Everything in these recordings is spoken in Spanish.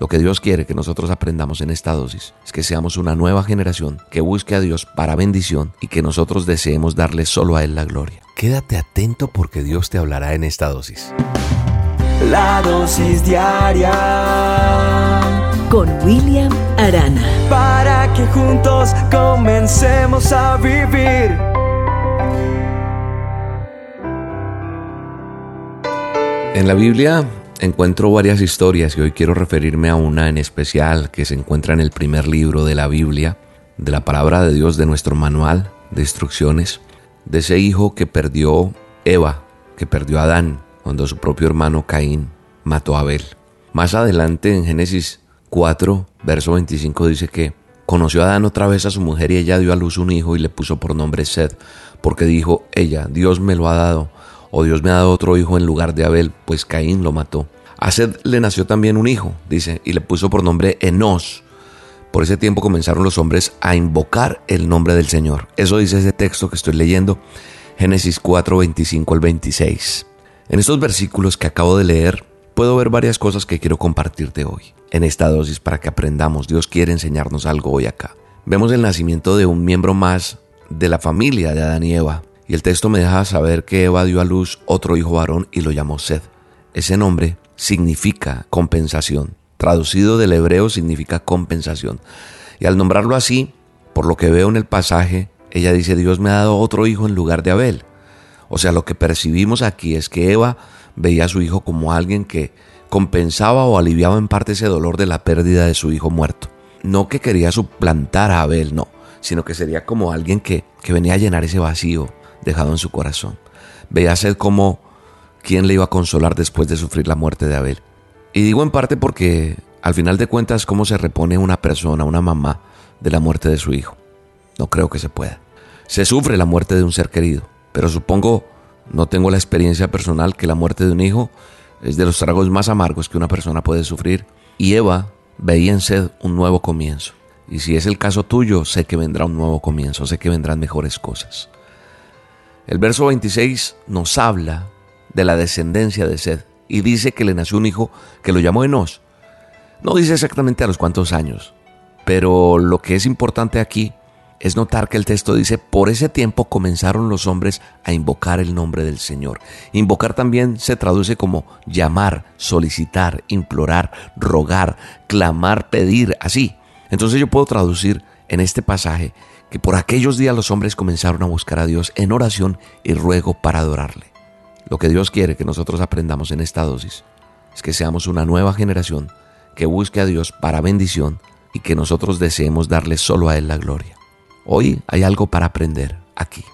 Lo que Dios quiere que nosotros aprendamos en esta dosis es que seamos una nueva generación que busque a Dios para bendición y que nosotros deseemos darle solo a Él la gloria. Quédate atento porque Dios te hablará en esta dosis. La dosis diaria con William Arana. Para que juntos comencemos a vivir. En la Biblia encuentro varias historias y hoy quiero referirme a una en especial que se encuentra en el primer libro de la Biblia, de la palabra de Dios de nuestro manual de instrucciones, de ese hijo que perdió Eva, que perdió Adán, cuando su propio hermano Caín mató a Abel. Más adelante en Génesis 4, verso 25 dice que conoció a Adán otra vez a su mujer y ella dio a luz un hijo y le puso por nombre Sed, porque dijo ella, Dios me lo ha dado o Dios me ha dado otro hijo en lugar de Abel, pues Caín lo mató. A Sed le nació también un hijo, dice, y le puso por nombre Enos. Por ese tiempo comenzaron los hombres a invocar el nombre del Señor. Eso dice ese texto que estoy leyendo, Génesis 4, 25 al 26. En estos versículos que acabo de leer, puedo ver varias cosas que quiero compartirte hoy, en esta dosis para que aprendamos. Dios quiere enseñarnos algo hoy acá. Vemos el nacimiento de un miembro más de la familia de Adán y Eva, y el texto me deja saber que Eva dio a luz otro hijo varón y lo llamó Sed. Ese nombre significa compensación. Traducido del hebreo significa compensación. Y al nombrarlo así, por lo que veo en el pasaje, ella dice, Dios me ha dado otro hijo en lugar de Abel. O sea, lo que percibimos aquí es que Eva veía a su hijo como alguien que compensaba o aliviaba en parte ese dolor de la pérdida de su hijo muerto. No que quería suplantar a Abel, no, sino que sería como alguien que, que venía a llenar ese vacío, dejado en su corazón. Veía a como quién le iba a consolar después de sufrir la muerte de Abel. Y digo en parte porque al final de cuentas cómo se repone una persona, una mamá, de la muerte de su hijo. No creo que se pueda. Se sufre la muerte de un ser querido, pero supongo, no tengo la experiencia personal, que la muerte de un hijo es de los tragos más amargos que una persona puede sufrir. Y Eva veía en sed un nuevo comienzo. Y si es el caso tuyo, sé que vendrá un nuevo comienzo, sé que vendrán mejores cosas. El verso 26 nos habla de la descendencia de Sed y dice que le nació un hijo que lo llamó Enos. No dice exactamente a los cuántos años, pero lo que es importante aquí es notar que el texto dice, por ese tiempo comenzaron los hombres a invocar el nombre del Señor. Invocar también se traduce como llamar, solicitar, implorar, rogar, clamar, pedir, así. Entonces yo puedo traducir en este pasaje que por aquellos días los hombres comenzaron a buscar a Dios en oración y ruego para adorarle. Lo que Dios quiere que nosotros aprendamos en esta dosis es que seamos una nueva generación que busque a Dios para bendición y que nosotros deseemos darle solo a Él la gloria. Hoy hay algo para aprender aquí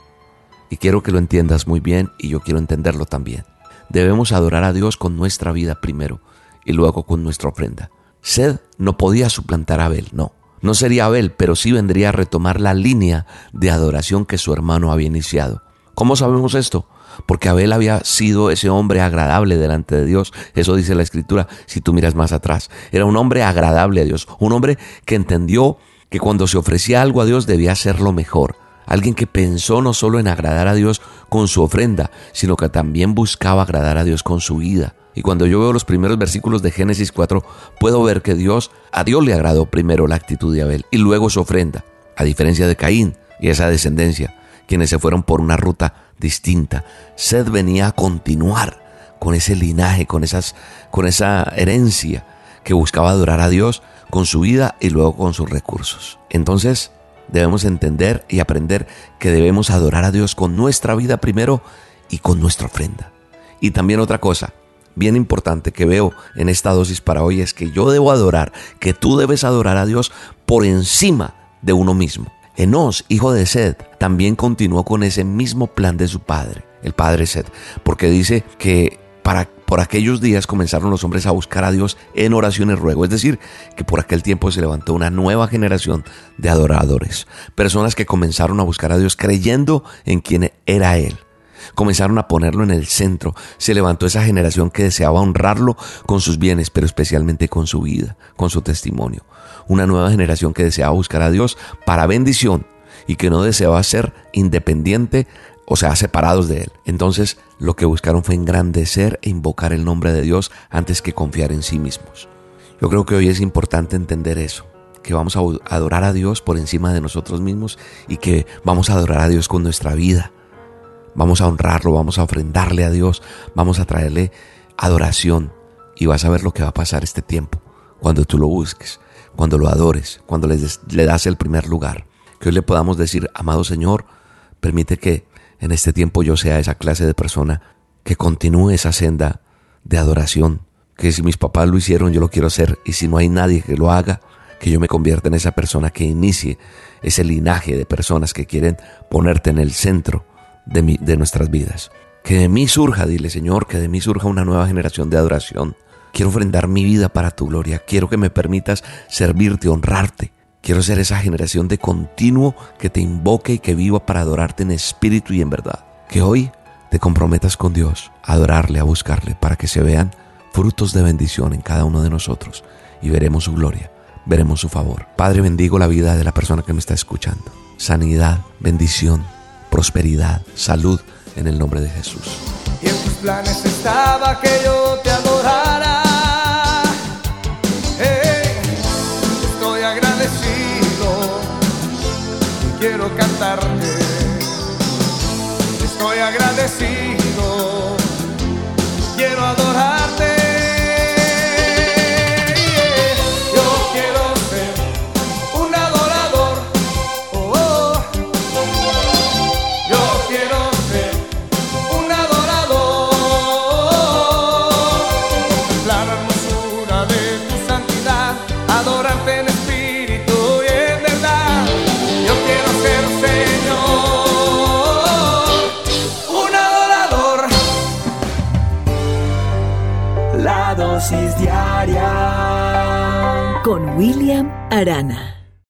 y quiero que lo entiendas muy bien y yo quiero entenderlo también. Debemos adorar a Dios con nuestra vida primero y luego con nuestra ofrenda. Sed no podía suplantar a Abel, no. No sería Abel, pero sí vendría a retomar la línea de adoración que su hermano había iniciado. ¿Cómo sabemos esto? Porque Abel había sido ese hombre agradable delante de Dios. Eso dice la escritura si tú miras más atrás. Era un hombre agradable a Dios. Un hombre que entendió que cuando se ofrecía algo a Dios debía hacerlo mejor. Alguien que pensó no solo en agradar a Dios con su ofrenda, sino que también buscaba agradar a Dios con su vida. Y cuando yo veo los primeros versículos de Génesis 4, puedo ver que Dios, a Dios le agradó primero la actitud de Abel y luego su ofrenda, a diferencia de Caín y esa descendencia, quienes se fueron por una ruta distinta. Sed venía a continuar con ese linaje, con, esas, con esa herencia que buscaba adorar a Dios con su vida y luego con sus recursos. Entonces, debemos entender y aprender que debemos adorar a Dios con nuestra vida primero y con nuestra ofrenda. Y también otra cosa, bien importante que veo en esta dosis para hoy es que yo debo adorar, que tú debes adorar a Dios por encima de uno mismo. Enos, hijo de Sed, también continuó con ese mismo plan de su padre, el padre Sed, porque dice que para, por aquellos días comenzaron los hombres a buscar a Dios en oración y ruego. Es decir, que por aquel tiempo se levantó una nueva generación de adoradores, personas que comenzaron a buscar a Dios creyendo en quien era Él comenzaron a ponerlo en el centro. Se levantó esa generación que deseaba honrarlo con sus bienes, pero especialmente con su vida, con su testimonio. Una nueva generación que deseaba buscar a Dios para bendición y que no deseaba ser independiente, o sea, separados de Él. Entonces, lo que buscaron fue engrandecer e invocar el nombre de Dios antes que confiar en sí mismos. Yo creo que hoy es importante entender eso, que vamos a adorar a Dios por encima de nosotros mismos y que vamos a adorar a Dios con nuestra vida. Vamos a honrarlo, vamos a ofrendarle a Dios, vamos a traerle adoración y vas a ver lo que va a pasar este tiempo cuando tú lo busques, cuando lo adores, cuando le, le das el primer lugar. Que hoy le podamos decir, amado Señor, permite que en este tiempo yo sea esa clase de persona que continúe esa senda de adoración, que si mis papás lo hicieron yo lo quiero hacer y si no hay nadie que lo haga, que yo me convierta en esa persona que inicie ese linaje de personas que quieren ponerte en el centro de, mi, de nuestras vidas. Que de mí surja, dile Señor, que de mí surja una nueva generación de adoración. Quiero ofrendar mi vida para tu gloria. Quiero que me permitas servirte, honrarte. Quiero ser esa generación de continuo que te invoque y que viva para adorarte en espíritu y en verdad. Que hoy te comprometas con Dios a adorarle, a buscarle, para que se vean frutos de bendición en cada uno de nosotros y veremos su gloria, veremos su favor. Padre, bendigo la vida de la persona que me está escuchando. Sanidad, bendición, prosperidad, salud en el nombre de Jesús. Y en tus planes estaba que yo te adorara. estoy agradecido, quiero cantarte. Estoy agradecido, quiero con William Arana.